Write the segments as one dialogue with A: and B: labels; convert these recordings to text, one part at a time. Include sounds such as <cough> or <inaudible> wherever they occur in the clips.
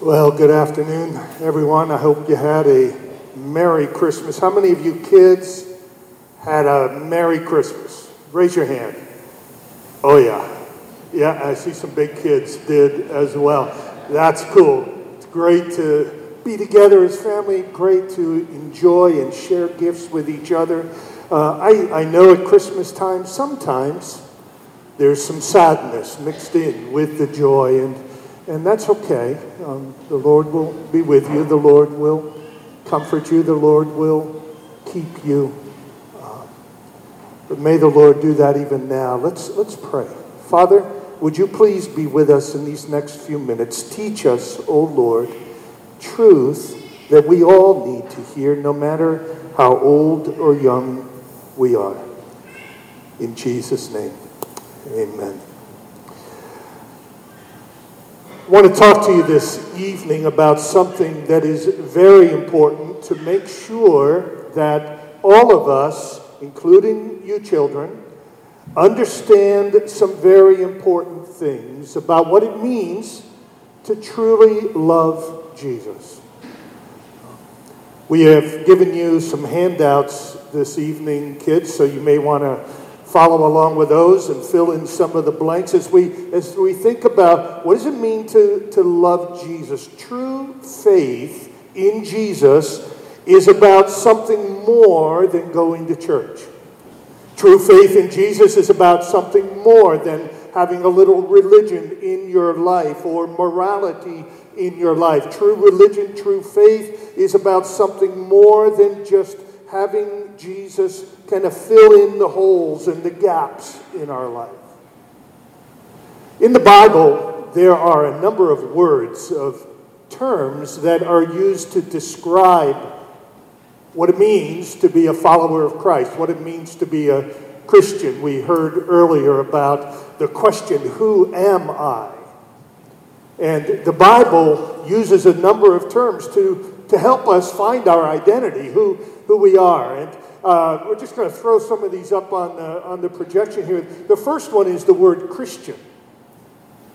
A: Well, good afternoon, everyone. I hope you had a Merry Christmas. How many of you kids had a Merry Christmas? Raise your hand. Oh, yeah. Yeah, I see some big kids did as well. That's cool. It's great to be together as family, great to enjoy and share gifts with each other. Uh, I, I know at Christmas time, sometimes there's some sadness mixed in with the joy, and, and that's okay. Um, the Lord will be with you, the Lord will comfort you, the Lord will keep you. Uh, but may the Lord do that even now. Let's, let's pray. Father, would you please be with us in these next few minutes? Teach us, O oh Lord, truth that we all need to hear, no matter how old or young we are. In Jesus' name. Amen. I want to talk to you this evening about something that is very important to make sure that all of us, including you children, understand some very important things about what it means to truly love Jesus. We have given you some handouts this evening, kids, so you may want to follow along with those and fill in some of the blanks as we as we think about what does it mean to, to love Jesus. True faith in Jesus is about something more than going to church. True faith in Jesus is about something more than having a little religion in your life or morality in your life. True religion, true faith is about something more than just having Jesus kind of fill in the holes and the gaps in our life. In the Bible, there are a number of words, of terms that are used to describe what it means to be a follower of Christ, what it means to be a Christian. We heard earlier about the question, Who am I? And the Bible uses a number of terms to, to help us find our identity, who, who we are. And uh, we're just going to throw some of these up on the, on the projection here. The first one is the word Christian.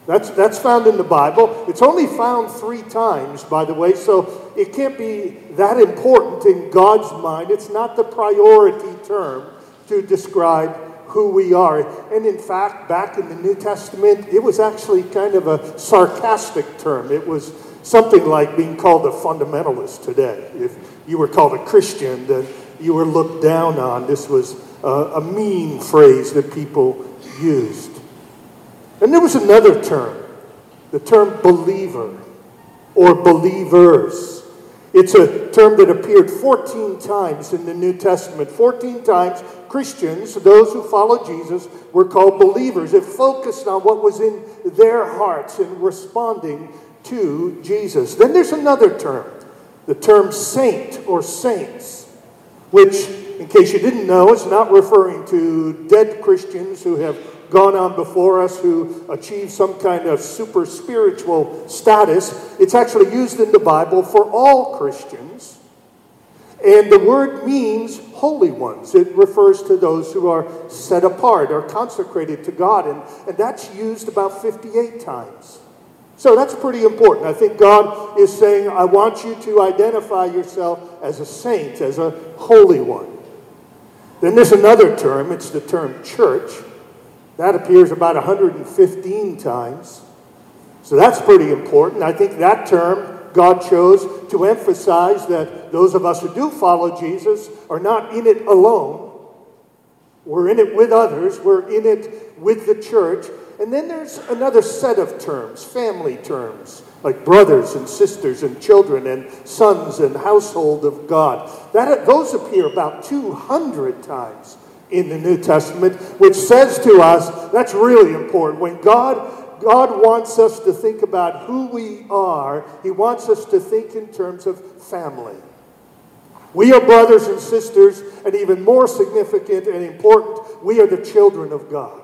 A: That's, that's found in the Bible. It's only found three times, by the way, so it can't be that important in God's mind. It's not the priority term to describe who we are. And in fact, back in the New Testament, it was actually kind of a sarcastic term. It was something like being called a fundamentalist today. If you were called a Christian, that you were looked down on. This was a, a mean phrase that people used. And there was another term, the term believer or believers. It's a term that appeared 14 times in the New Testament. 14 times Christians, those who follow Jesus, were called believers. It focused on what was in their hearts and responding to Jesus. Then there's another term, the term saint or saints, which, in case you didn't know, is not referring to dead Christians who have gone on before us who achieved some kind of super spiritual status. It's actually used in the Bible for all Christians. And the word means holy ones. It refers to those who are set apart or consecrated to God. And, and that's used about 58 times. So that's pretty important. I think God is saying, I want you to identify yourself as a saint, as a holy one. Then there's another term, it's the term church. That appears about 115 times. So that's pretty important. I think that term God chose to emphasize that those of us who do follow Jesus are not in it alone. We're in it with others, we're in it with the church. And then there's another set of terms, family terms, like brothers and sisters and children and sons and household of God. That, those appear about 200 times in the New Testament, which says to us that's really important. When God God wants us to think about who we are. He wants us to think in terms of family. We are brothers and sisters, and even more significant and important, we are the children of God.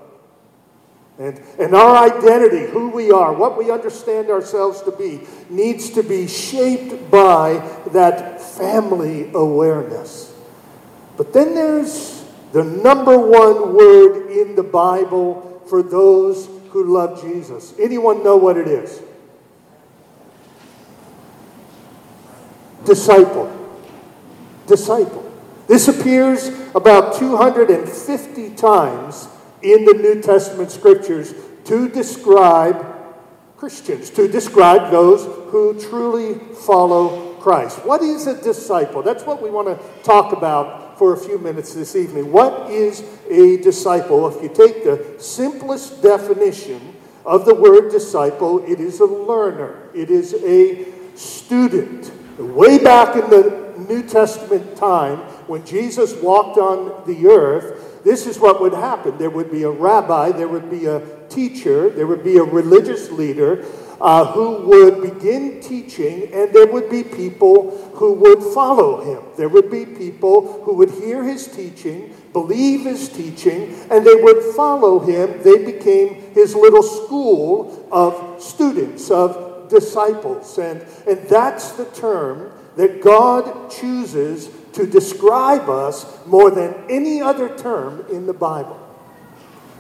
A: And, and our identity, who we are, what we understand ourselves to be, needs to be shaped by that family awareness. But then there's the number one word in the Bible for those who love Jesus. Anyone know what it is? Disciple. Disciple. This appears about 250 times in the New Testament scriptures to describe Christians, to describe those who truly follow Christ. What is a disciple? That's what we want to talk about for a few minutes this evening. What is a disciple? If you take the simplest definition of the word disciple, it is a learner, it is a student. Way back in the New Testament time, when Jesus walked on the earth, this is what would happen. There would be a rabbi, there would be a teacher, there would be a religious leader uh, who would begin teaching, and there would be people who would follow him. There would be people who would hear his teaching, believe his teaching, and they would follow him. They became his little school of students, of disciples. And, and that's the term that God chooses to describe us more than any other term in the Bible.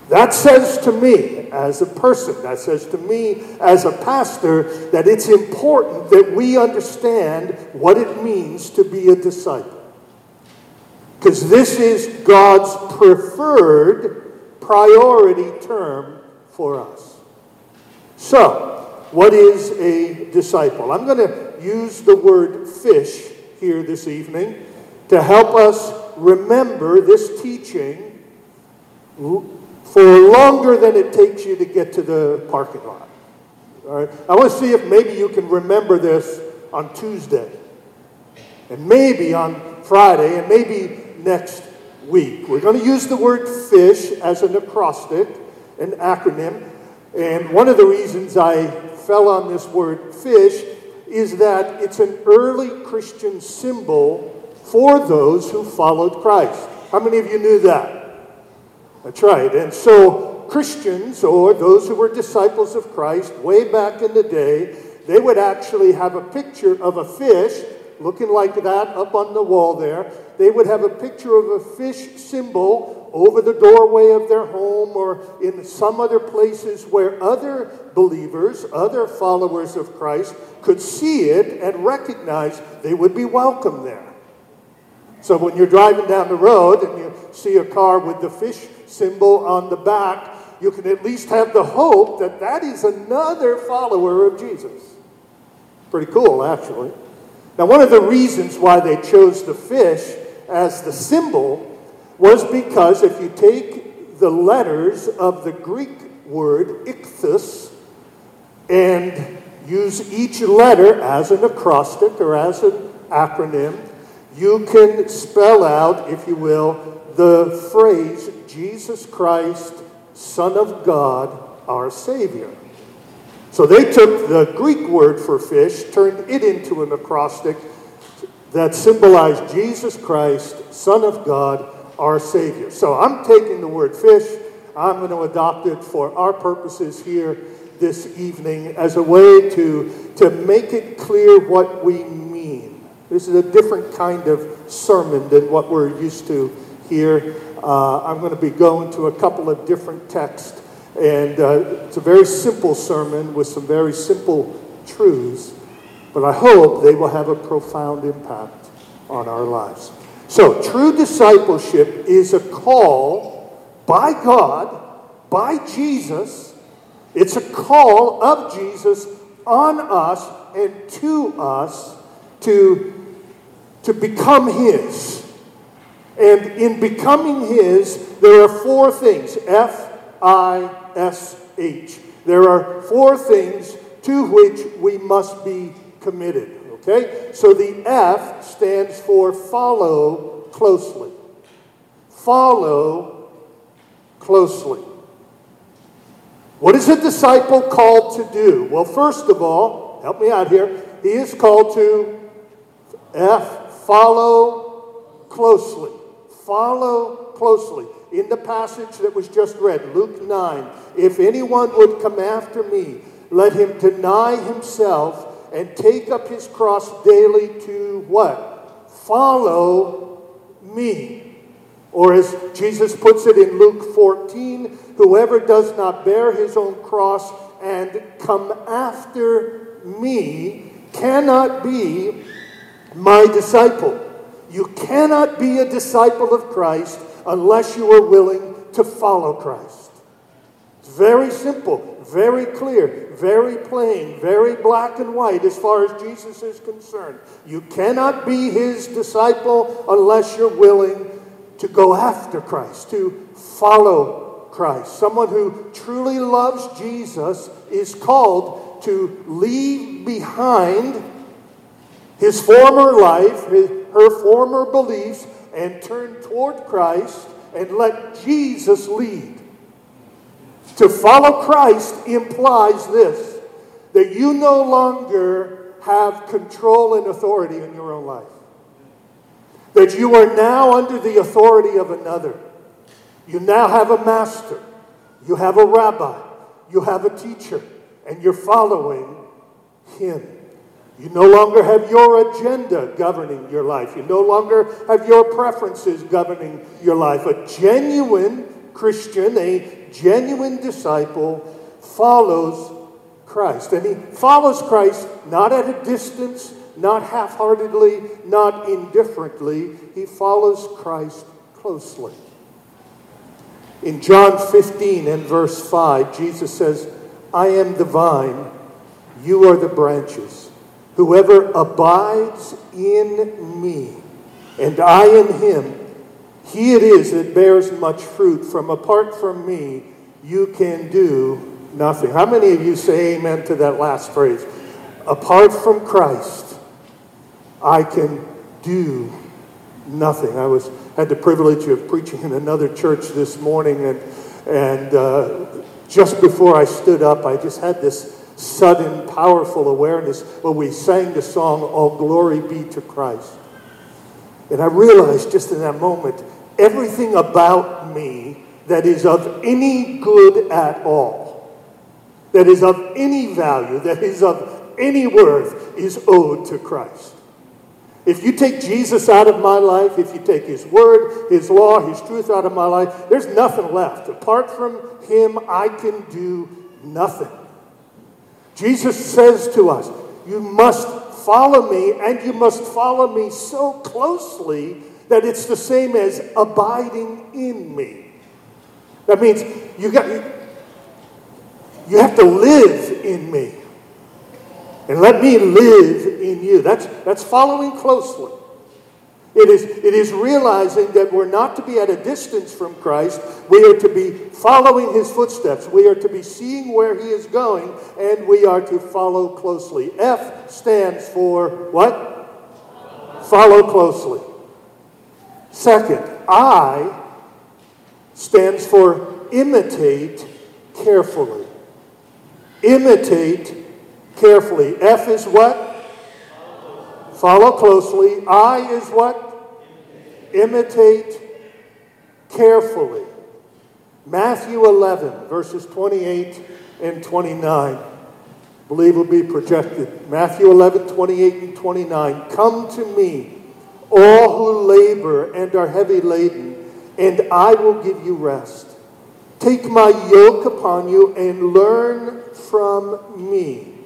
A: That says to me, as a person, that says to me as a pastor, that it's important that we understand what it means to be a disciple. Because this is God's preferred priority term for us. So, what is a disciple? I'm going to use the word fish here this evening to help us remember this teaching for longer than it takes you to get to the parking lot. All right? I want to see if maybe you can remember this on Tuesday, and maybe on Friday, and maybe next week. We're going to use the word fish as an acrostic, an acronym. And one of the reasons I fell on this word fish is that it's an early Christian symbol for those who followed Christ. How many of you knew that? That's right. And so, Christians, or those who were disciples of Christ way back in the day, they would actually have a picture of a fish looking like that up on the wall there. They would have a picture of a fish symbol over the doorway of their home or in some other places where other believers, other followers of Christ, could see it and recognize they would be welcome there. So when you're driving down the road and you see a car with the fish symbol on the back, you can at least have the hope that that is another follower of Jesus. Pretty cool, actually. Now, one of the reasons why they chose the fish as the symbol was because if you take the letters of the Greek word ichthus and use each letter as an acrostic or as an acronym, you can spell out, if you will, the phrase Jesus Christ, Son of God, our Savior. So they took the Greek word for fish, turned it into an acrostic that symbolized Jesus Christ, Son of God, our Savior. So I'm taking the word fish, I'm going to adopt it for our purposes here this evening as a way to, to make it clear what we. This is a different kind of sermon than what we're used to here. Uh, I'm going to be going to a couple of different texts, and uh, it's a very simple sermon with some very simple truths, but I hope they will have a profound impact on our lives. So, true discipleship is a call by God, by Jesus. It's a call of Jesus on us and to us to, to become His. And in becoming His, there are four things F I S H. There are four things to which we must be committed. Okay? So the F stands for follow closely. Follow closely. What is a disciple called to do? Well, first of all, help me out here. He is called to F, follow closely. Follow closely. In the passage that was just read, Luke 9, if anyone would come after me, let him deny himself and take up his cross daily to what? Follow me. Or as Jesus puts it in Luke 14, whoever does not bear his own cross and come after me cannot be my disciple. You cannot be a disciple of Christ unless you are willing to follow Christ. It's very simple, very clear, very plain, very black and white as far as Jesus is concerned. You cannot be his disciple unless you're willing to go after Christ, to follow Christ. Someone who truly loves Jesus is called to leave behind his former life, his, her former beliefs, and turn toward Christ and let Jesus lead. To follow Christ implies this that you no longer have control and authority in your own life, that you are now under the authority of another. You now have a master, you have a rabbi, you have a teacher, and you're following him. You no longer have your agenda governing your life. You no longer have your preferences governing your life. A genuine Christian, a genuine disciple, follows Christ. And he follows Christ not at a distance, not half heartedly, not indifferently. He follows Christ closely. In John 15 and verse 5, Jesus says, I am the vine, you are the branches. Whoever abides in me and I in him, he it is that bears much fruit. From apart from me, you can do nothing. How many of you say amen to that last phrase? Apart from Christ, I can do nothing. I was had the privilege of preaching in another church this morning, and and uh, just before I stood up, I just had this sudden, powerful awareness when we sang the song, All Glory Be to Christ. And I realized just in that moment, everything about me that is of any good at all, that is of any value, that is of any worth, is owed to Christ. If you take Jesus out of my life, if you take his word, his law, his truth out of my life, there's nothing left. Apart from him, I can do nothing. Jesus says to us, You must follow me, and you must follow me so closely that it's the same as abiding in me. That means you got you have to live in me. And let me live in you. That's, that's following closely. It is, it is realizing that we're not to be at a distance from Christ. We are to be following his footsteps. We are to be seeing where he is going, and we are to follow closely. F stands for what? Follow closely. Second, I stands for imitate carefully. Imitate carefully. F is what? Follow closely. I is what? imitate carefully. Matthew 11, verses 28 and 29. I believe will be projected. Matthew 11, 28 and 29. Come to me, all who labor and are heavy laden, and I will give you rest. Take my yoke upon you and learn from me.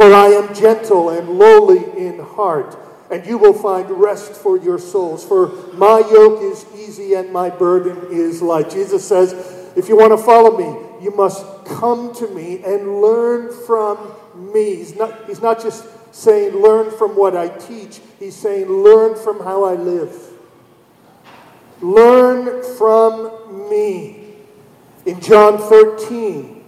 A: For I am gentle and lowly in heart and you will find rest for your souls. For my yoke is easy and my burden is light. Jesus says, if you want to follow me, you must come to me and learn from me. He's not, he's not just saying, learn from what I teach, he's saying, learn from how I live. Learn from me. In John 13,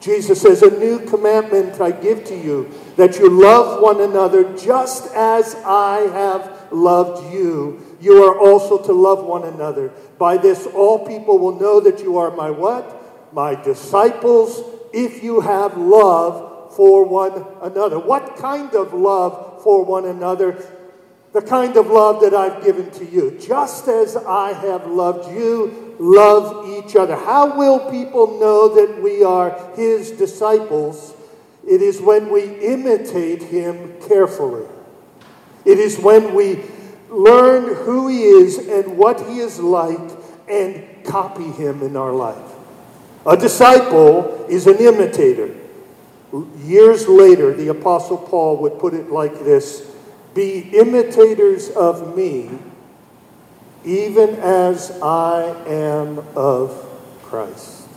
A: Jesus says, A new commandment I give to you, that you love one another just as I have loved you. You are also to love one another. By this, all people will know that you are my what? My disciples, if you have love for one another. What kind of love for one another? the kind of love that I've given to you. Just as I have loved you, love each other. How will people know that we are his disciples? It is when we imitate him carefully. It is when we learn who he is and what he is like and copy him in our life. A disciple is an imitator. Years later, the Apostle Paul would put it like this Be imitators of me, even as I am of Christ.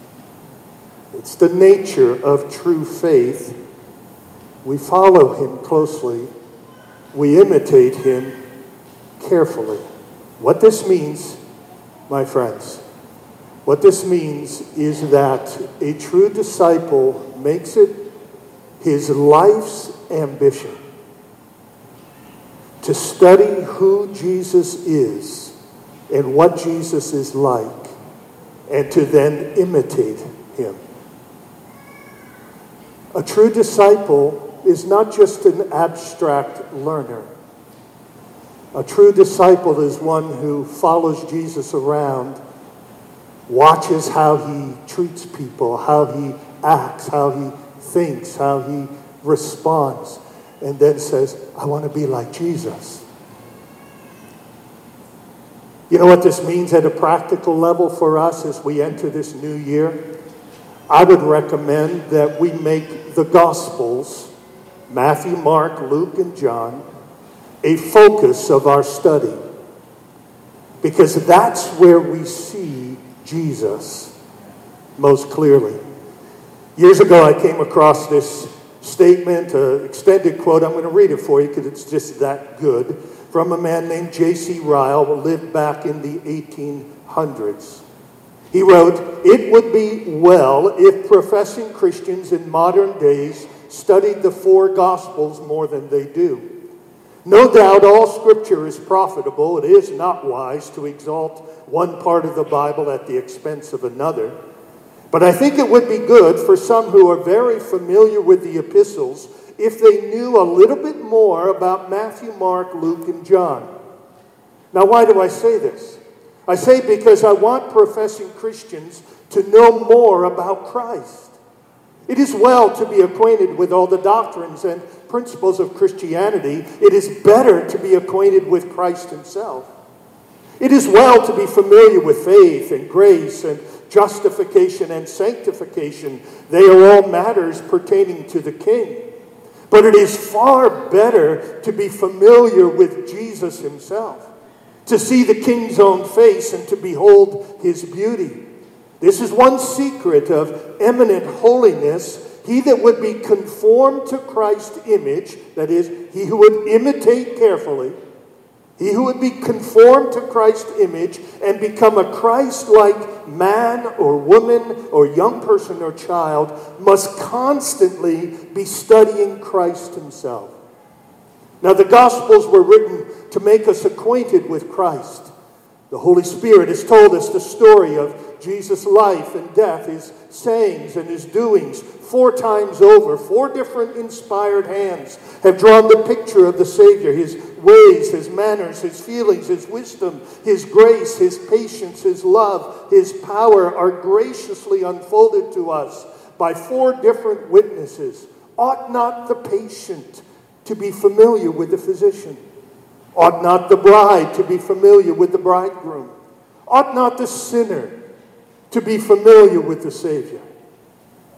A: It's the nature of true faith. We follow him closely, we imitate him carefully. What this means, my friends, what this means is that a true disciple makes it his life's ambition to study who Jesus is and what Jesus is like, and to then imitate him. A true disciple is not just an abstract learner. A true disciple is one who follows Jesus around, watches how he treats people, how he acts, how he thinks, how he responds, and then says, I want to be like Jesus. You know what this means at a practical level for us as we enter this new year? I would recommend that we make the Gospels, Matthew, Mark, Luke, and John, a focus of our study. Because that's where we see Jesus most clearly. Years ago, I came across this statement, an extended quote. I'm going to read it for you because it's just that good. From a man named J.C. Ryle, who lived back in the 1800s. He wrote, It would be well if professing Christians in modern days studied the four Gospels more than they do. No doubt all Scripture is profitable. It is not wise to exalt one part of the Bible at the expense of another. But I think it would be good for some who are very familiar with the epistles if they knew a little bit more about Matthew, Mark, Luke, and John. Now, why do I say this? I say because I want professing Christians to know more about Christ. It is well to be acquainted with all the doctrines and principles of Christianity. It is better to be acquainted with Christ Himself. It is well to be familiar with faith and grace and justification and sanctification. They are all matters pertaining to the King. But it is far better to be familiar with Jesus himself, to see the King's own face and to behold his beauty. This is one secret of eminent holiness. He that would be conformed to Christ's image, that is, he who would imitate carefully, he who would be conformed to Christ's image and become a Christ like man or woman or young person or child must constantly be studying Christ himself. Now, the Gospels were written to make us acquainted with Christ. The Holy Spirit has told us the story of Jesus' life and death, his sayings and his doings, four times over. Four different inspired hands have drawn the picture of the Savior, his ways, his manners, his feelings, his wisdom, his grace, his patience, his love, his power are graciously unfolded to us by four different witnesses. Ought not the patient to be familiar with the physician? Ought not the bride to be familiar with the bridegroom? Ought not the sinner to be familiar with the Savior?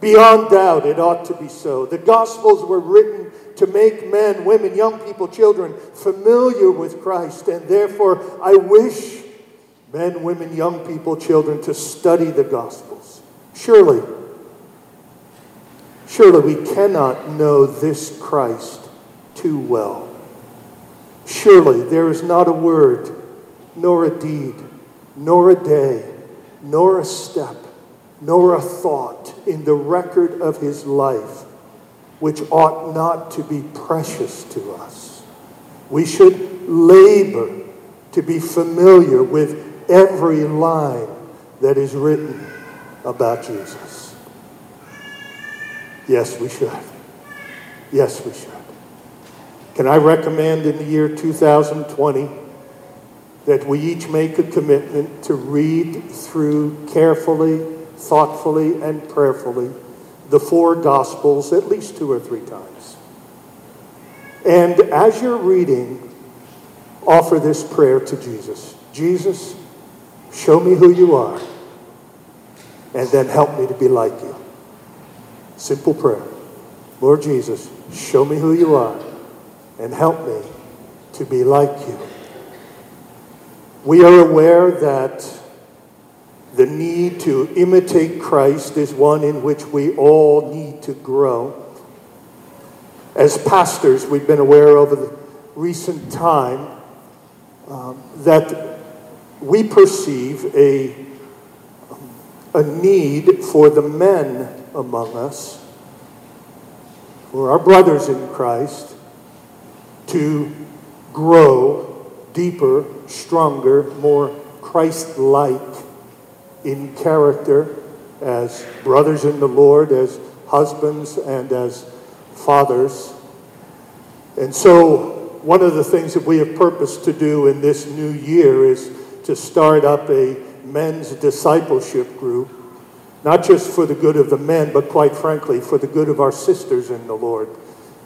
A: Beyond doubt, it ought to be so. The Gospels were written to make men, women, young people, children familiar with Christ, and therefore I wish men, women, young people, children to study the Gospels. Surely, surely we cannot know this Christ too well. Surely there is not a word, nor a deed, nor a day, nor a step, nor a thought in the record of his life which ought not to be precious to us. We should labor to be familiar with every line that is written about Jesus. Yes, we should. Yes, we should. Can I recommend in the year 2020 that we each make a commitment to read through carefully, thoughtfully, and prayerfully the four Gospels at least two or three times? And as you're reading, offer this prayer to Jesus Jesus, show me who you are, and then help me to be like you. Simple prayer. Lord Jesus, show me who you are and help me to be like you. We are aware that the need to imitate Christ is one in which we all need to grow. As pastors, we've been aware over the recent time um, that we perceive a, a need for the men among us, for our brothers in Christ, to grow deeper, stronger, more Christ like in character as brothers in the Lord, as husbands, and as fathers. And so, one of the things that we have purposed to do in this new year is to start up a men's discipleship group, not just for the good of the men, but quite frankly, for the good of our sisters in the Lord.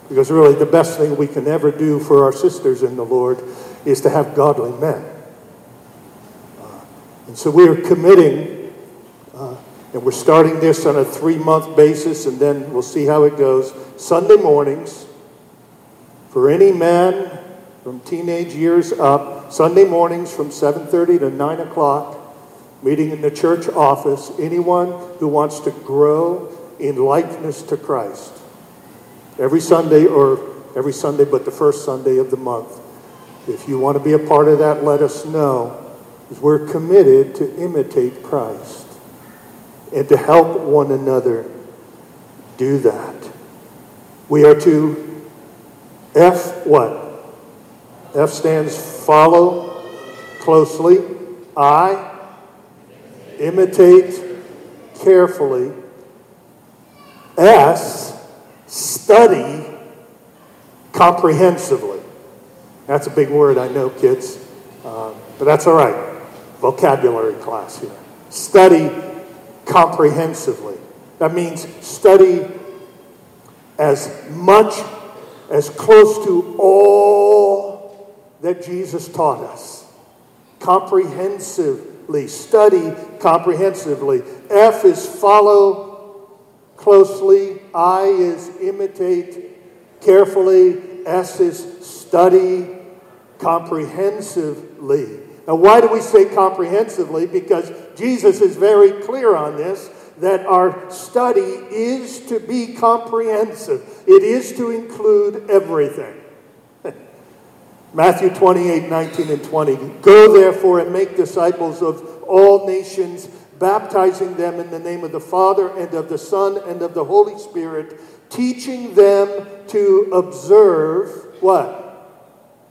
A: Because really, the best thing we can ever do for our sisters in the Lord is to have godly men. And so we are committing, uh, and we're starting this on a three month basis, and then we'll see how it goes. Sunday mornings, for any man from teenage years up, Sunday mornings from 7:30 to 9 o'clock, meeting in the church office, anyone who wants to grow in likeness to Christ every Sunday or every Sunday but the first Sunday of the month. If you want to be a part of that, let us know. We're committed to imitate Christ and to help one another do that. We are to F what? F stands follow closely. I imitate carefully. S study comprehensively. That's a big word, I know, kids, uh, but that's all right. Vocabulary class here. Study comprehensively. That means study as much, as close to all that Jesus taught us. Comprehensively. Study comprehensively. F is follow closely. I is imitate carefully. S is study comprehensively. Now, why do we say comprehensively? Because Jesus is very clear on this that our study is to be comprehensive, it is to include everything. <laughs> Matthew 28 19 and 20. Go therefore and make disciples of all nations baptizing them in the name of the Father and of the Son and of the Holy Spirit, teaching them to observe what?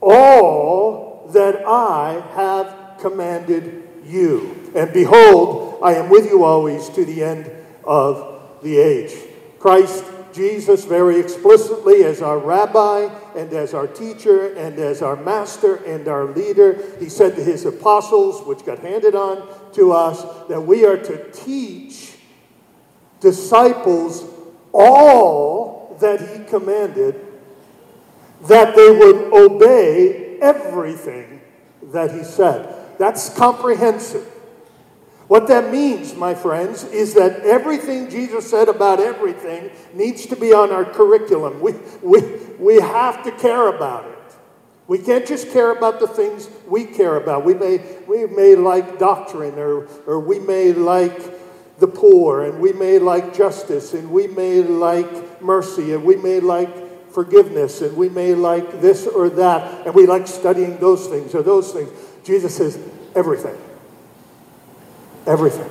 A: All that I have commanded you. And behold, I am with you always to the end of the age. Christ Jesus very explicitly as our rabbi and as our teacher and as our master and our leader. He said to his apostles, which got handed on to us, that we are to teach disciples all that he commanded, that they would obey everything that he said. That's comprehensive. What that means, my friends, is that everything Jesus said about everything needs to be on our curriculum. We, we, we have to care about it. We can't just care about the things we care about. We may, we may like doctrine, or, or we may like the poor, and we may like justice, and we may like mercy, and we may like forgiveness, and we may like this or that, and we like studying those things or those things. Jesus says, everything. Everything.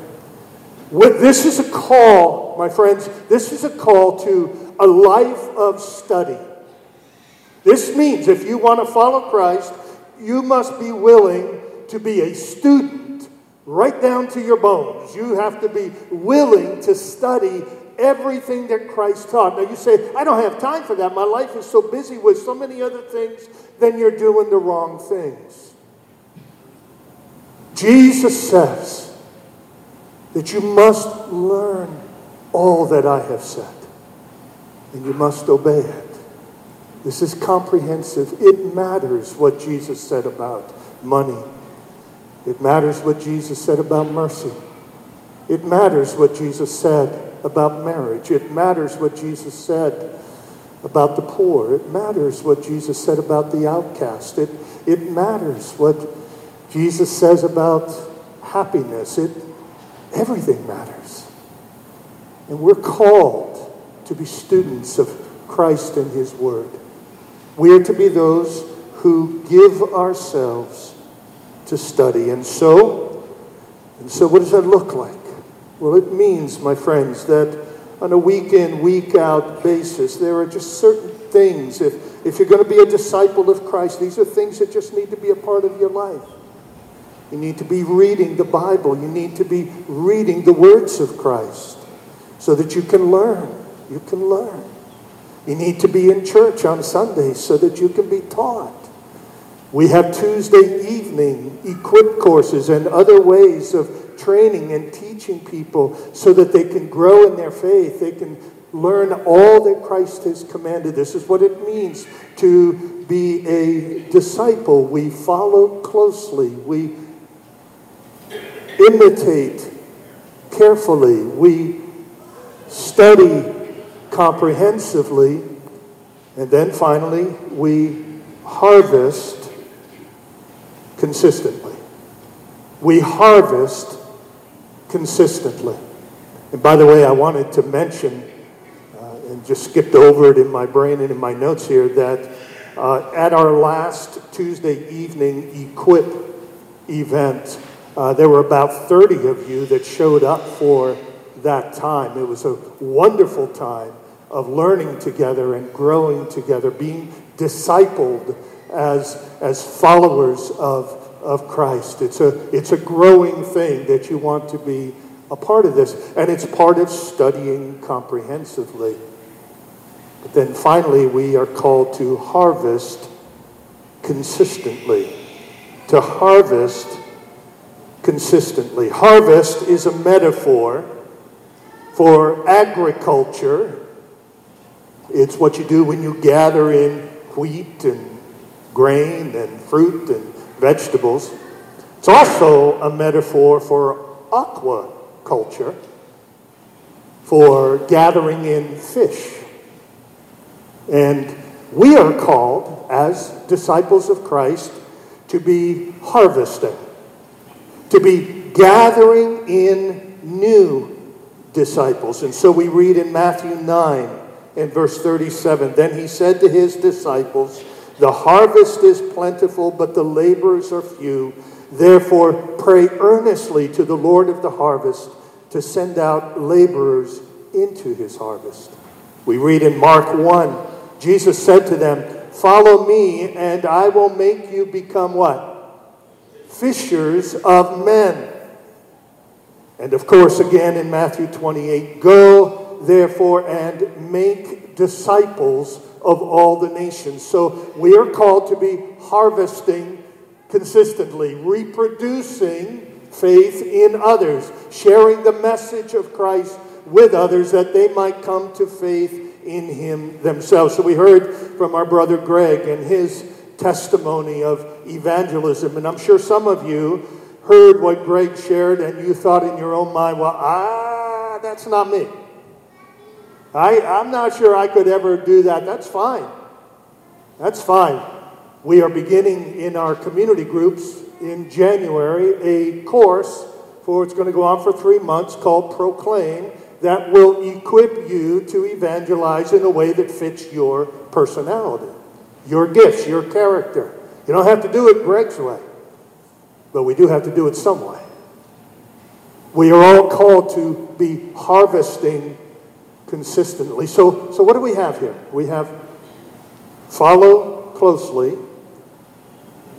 A: This is a call, my friends, this is a call to a life of study. This means if you want to follow Christ, you must be willing to be a student right down to your bones. You have to be willing to study everything that Christ taught. Now you say, I don't have time for that. My life is so busy with so many other things. Then you're doing the wrong things. Jesus says, that you must learn all that I have said, and you must obey it. This is comprehensive. It matters what Jesus said about money. It matters what Jesus said about mercy. It matters what Jesus said about marriage. It matters what Jesus said about the poor. It matters what Jesus said about the outcast. It, it matters what Jesus says about happiness. It, everything matters. And we're called to be students of Christ and His Word. We are to be those who give ourselves to study. And so, and so what does that look like? Well, it means, my friends, that on a week in, week out basis, there are just certain things. If, if you're going to be a disciple of Christ, these are things that just need to be a part of your life. You need to be reading the Bible. You need to be reading the words of Christ so that you can learn. You can learn. You need to be in church on Sundays so that you can be taught. We have Tuesday evening equip courses and other ways of training and teaching people so that they can grow in their faith. They can learn all that Christ has commanded. This is what it means to be a disciple. We follow closely, we imitate carefully, we study comprehensively, and then finally, we harvest consistently. We harvest consistently. And by the way, I wanted to mention, uh, and just skipped over it in my brain and in my notes here, that uh, at our last Tuesday evening Equip event, uh, there were about 30 of you that showed up for that time. It was a wonderful time of learning together and growing together, being discipled as, as followers of, of Christ. It's a, it's a growing thing that you want to be a part of this, and it's part of studying comprehensively. But then finally, we are called to harvest consistently. To harvest consistently. Harvest is a metaphor for agriculture. It's what you do when you gather in wheat and grain and fruit and vegetables. It's also a metaphor for aquaculture, for gathering in fish. And we are called, as disciples of Christ, to be harvesting, to be gathering in new disciples. And so we read in Matthew 9 and verse 37 Then he said to his disciples, the harvest is plentiful, but the laborers are few. Therefore, pray earnestly to the Lord of the harvest to send out laborers into his harvest. We read in Mark 1 Jesus said to them, Follow me, and I will make you become what? Fishers of men. And of course, again in Matthew 28, Go therefore and make disciples of all the nations. So we are called to be harvesting consistently, reproducing faith in others, sharing the message of Christ with others that they might come to faith in Him themselves. So we heard from our brother Greg and his testimony of evangelism. And I'm sure some of you heard what Greg shared and you thought in your own mind, well, ah, that's not me. I, I'm not sure I could ever do that. That's fine. That's fine. We are beginning in our community groups in January a course for it's going to go on for three months called Proclaim that will equip you to evangelize in a way that fits your personality, your gifts, your character. You don't have to do it Greg's way, but we do have to do it some way. We are all called to be harvesting consistently. So, so what do we have here? We have follow closely,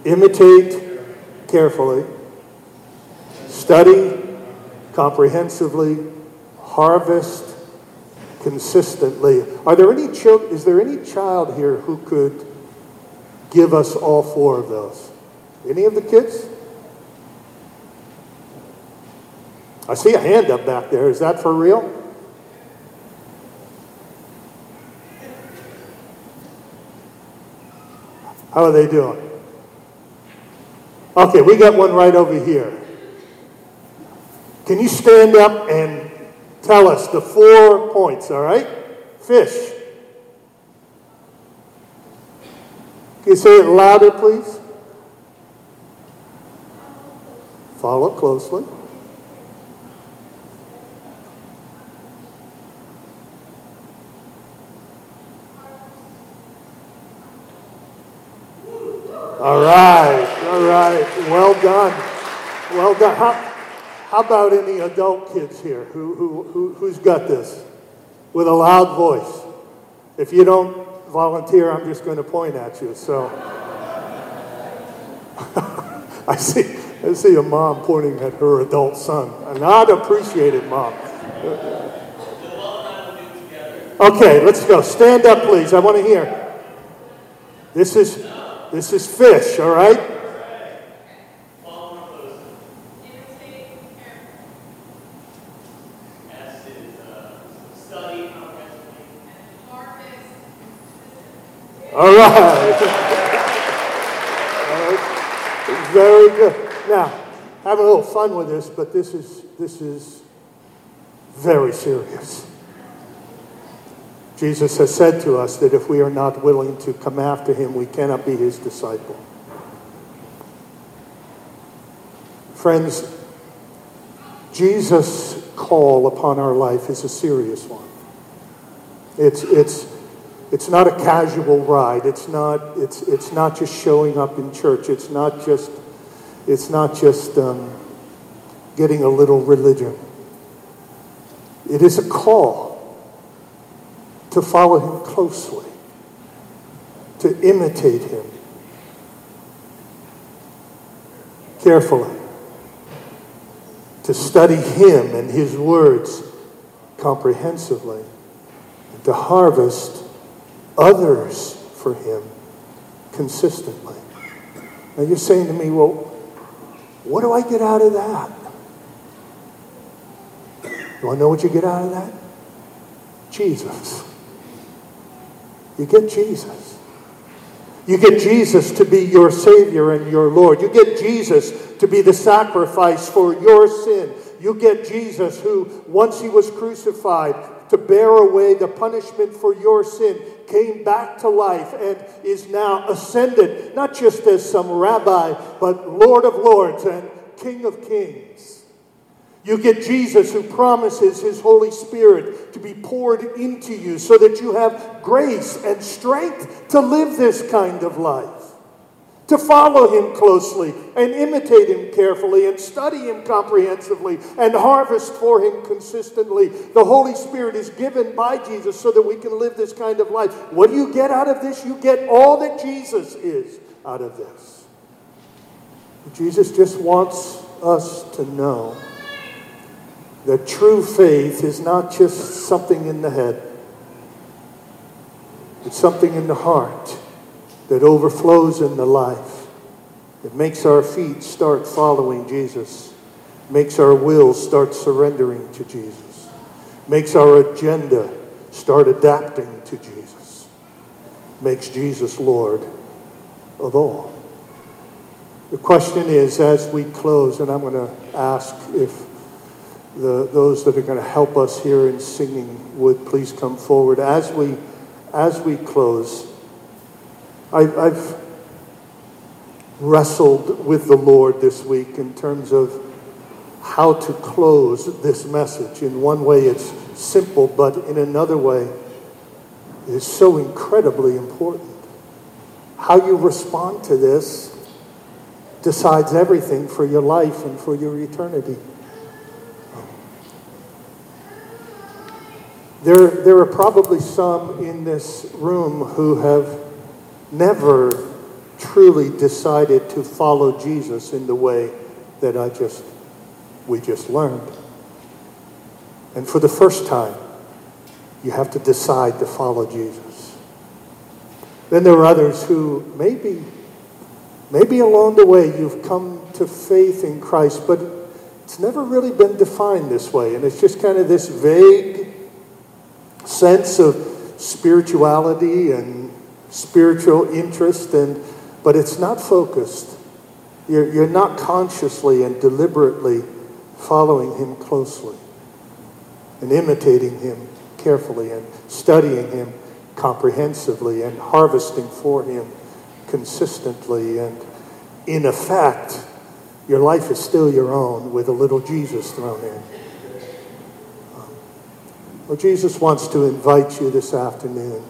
A: imitate carefully, study comprehensively, harvest consistently. Are there any children, is there any child here who could give us all four of those? Any of the kids? I see a hand up back there. Is that for real? How are they doing? Okay, we got one right over here. Can you stand up and tell us the four points, all right? Fish. Can you say it louder, please? Follow closely. All right, all right. Well done. Well done. How, how about any adult kids here? Who, who, who, who's got this? With a loud voice. If you don't volunteer, I'm just going to point at you. So <laughs> I see, I see a mom pointing at her adult son. A not appreciated mom. Okay, let's go. Stand up, please. I want to hear. This is this is fish, all right? All right. <laughs> all right. Very good. Now, having a little fun with this, but this is this is very serious. Jesus has said to us that if we are not willing to come after him, we cannot be his disciple. Friends, Jesus' call upon our life is a serious one. It's, it's, it's not a casual ride. It's not, it's, it's not just showing up in church. It's not just, it's not just um, getting a little religion. It is a call to follow him closely, to imitate him carefully, to study him and his words comprehensively, and to harvest others for him consistently. Now you're saying to me, well, what do I get out of that? You want to know what you get out of that? Jesus. You get Jesus. You get Jesus to be your Savior and your Lord. You get Jesus to be the sacrifice for your sin. You get Jesus who, once he was crucified to bear away the punishment for your sin, came back to life and is now ascended, not just as some rabbi, but Lord of Lords and King of Kings. You get Jesus who promises his Holy Spirit to be poured into you so that you have grace and strength to live this kind of life, to follow him closely and imitate him carefully and study him comprehensively and harvest for him consistently. The Holy Spirit is given by Jesus so that we can live this kind of life. What do you get out of this? You get all that Jesus is out of this. Jesus just wants us to know that true faith is not just something in the head, it's something in the heart that overflows in the life. It makes our feet start following Jesus, makes our will start surrendering to Jesus, makes our agenda start adapting to Jesus, makes Jesus Lord of all. The question is, as we close, and I'm going to ask if the, those that are going to help us here in singing would please come forward. As we, as we close, I, I've wrestled with the Lord this week in terms of how to close this message. In one way, it's simple, but in another way, it's so incredibly important. How you respond to this decides everything for your life and for your eternity. There, there are probably some in this room who have never truly decided to follow Jesus in the way that I just we just learned. And for the first time, you have to decide to follow Jesus. Then there are others who maybe maybe along the way you've come to faith in Christ, but it's never really been defined this way, and it's just kind of this vague sense of spirituality and spiritual interest, and, but it's not focused. You're, you're not consciously and deliberately following Him closely and imitating Him carefully and studying Him comprehensively and harvesting for Him consistently. And in effect, your life is still your own with a little Jesus thrown in. Jesus wants to invite you this afternoon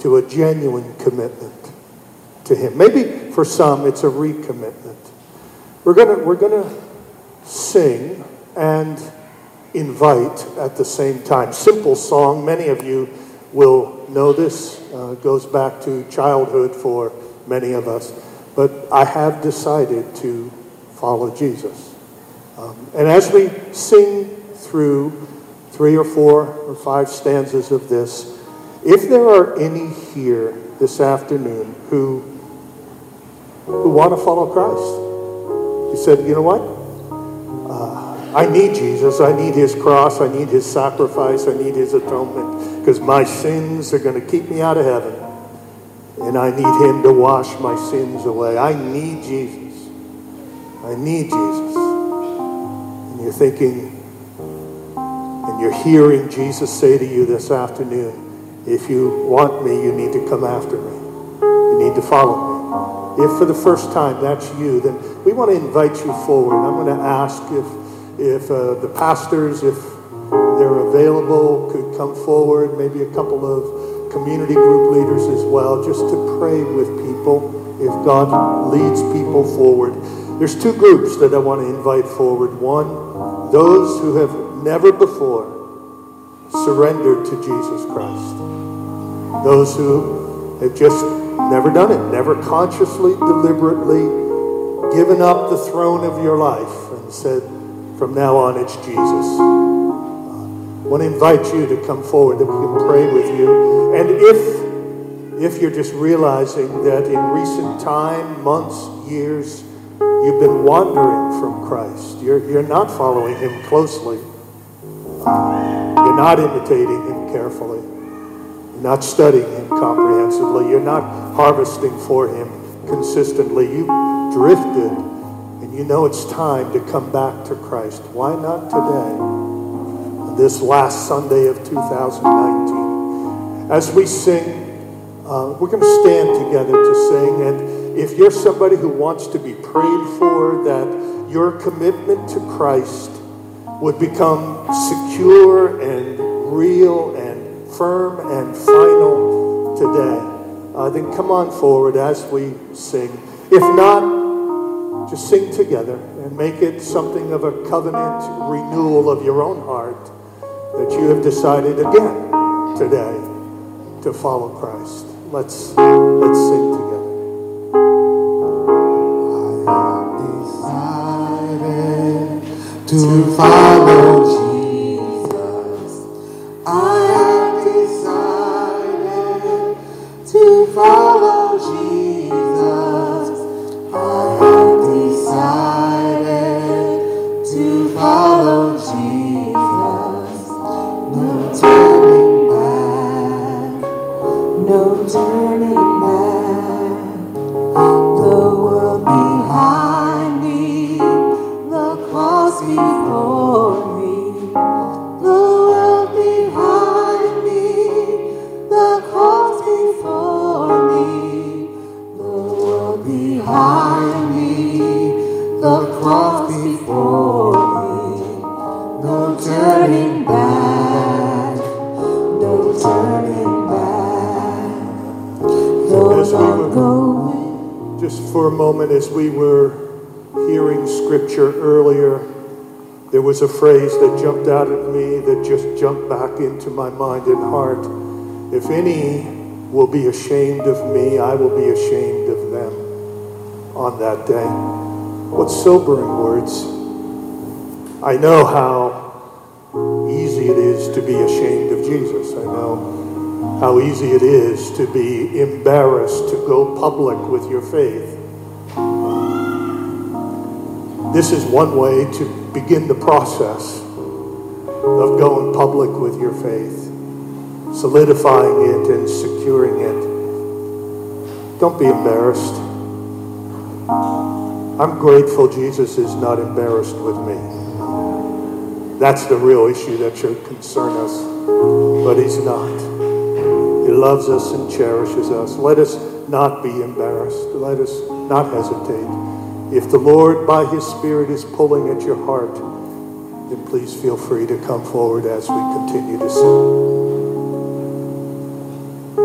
A: to a genuine commitment to Him. Maybe for some it's a recommitment. We're going we're gonna sing and invite at the same time. Simple song, many of you will know this, uh, goes back to childhood for many of us. But I have decided to follow Jesus. Um, and as we sing through three or four or five stanzas of this, if there are any here this afternoon who, who want to follow Christ, you said, you know what? Uh, I need Jesus. I need his cross. I need his sacrifice. I need his atonement because my sins are going to keep me out of heaven. And I need him to wash my sins away. I need Jesus. I need Jesus. And you're thinking, and you're hearing Jesus say to you this afternoon, if you want me, you need to come after me. You need to follow me. If for the first time that's you, then we want to invite you forward. I'm going to ask if, if uh, the pastors, if they're available, could come forward, maybe a couple of community group leaders as well, just to pray with people if God leads people forward. There's two groups that I want to invite forward. One, those who have never before surrendered to Jesus Christ. Those who have just never done it, never consciously, deliberately given up the throne of your life and said, from now on, it's Jesus. I want to invite you to come forward that we can pray with you. And if if you're just realizing that in recent time, months, years, you've been wandering from Christ, you're, you're not following Him closely, you're not imitating Him carefully, you're not studying Him comprehensively, you're not harvesting for Him consistently, you drifted, and you know it's time to come back to Christ. Why not today? This last Sunday of 2019. As we sing, uh, we're going to stand together to sing. And if you're somebody who wants to be prayed for, that your commitment to Christ would become secure and real and firm and final today, uh, then come on forward as we sing. If not, just sing together and make it something of a covenant renewal of your own heart that you have decided again today to follow Christ. Let's let's sing together.
B: 出发咯
A: As we were- Just for a moment, as we were hearing scripture earlier, there was a phrase that jumped out at me that just jumped back into my mind and heart. If any will be ashamed of me, I will be ashamed of them on that day. What sobering words. I know how easy it is to be ashamed of Jesus. I know how easy it is to be embarrassed to go public with your faith. This is one way to begin the process of going public with your faith, solidifying it and securing it. Don't be embarrassed. I'm grateful Jesus is not embarrassed with me. That's the real issue that should concern us, but he's not. Loves us and cherishes us. Let us not be embarrassed. Let us not hesitate. If the Lord, by His Spirit, is pulling at your heart, then please feel free to come forward as we continue to sing.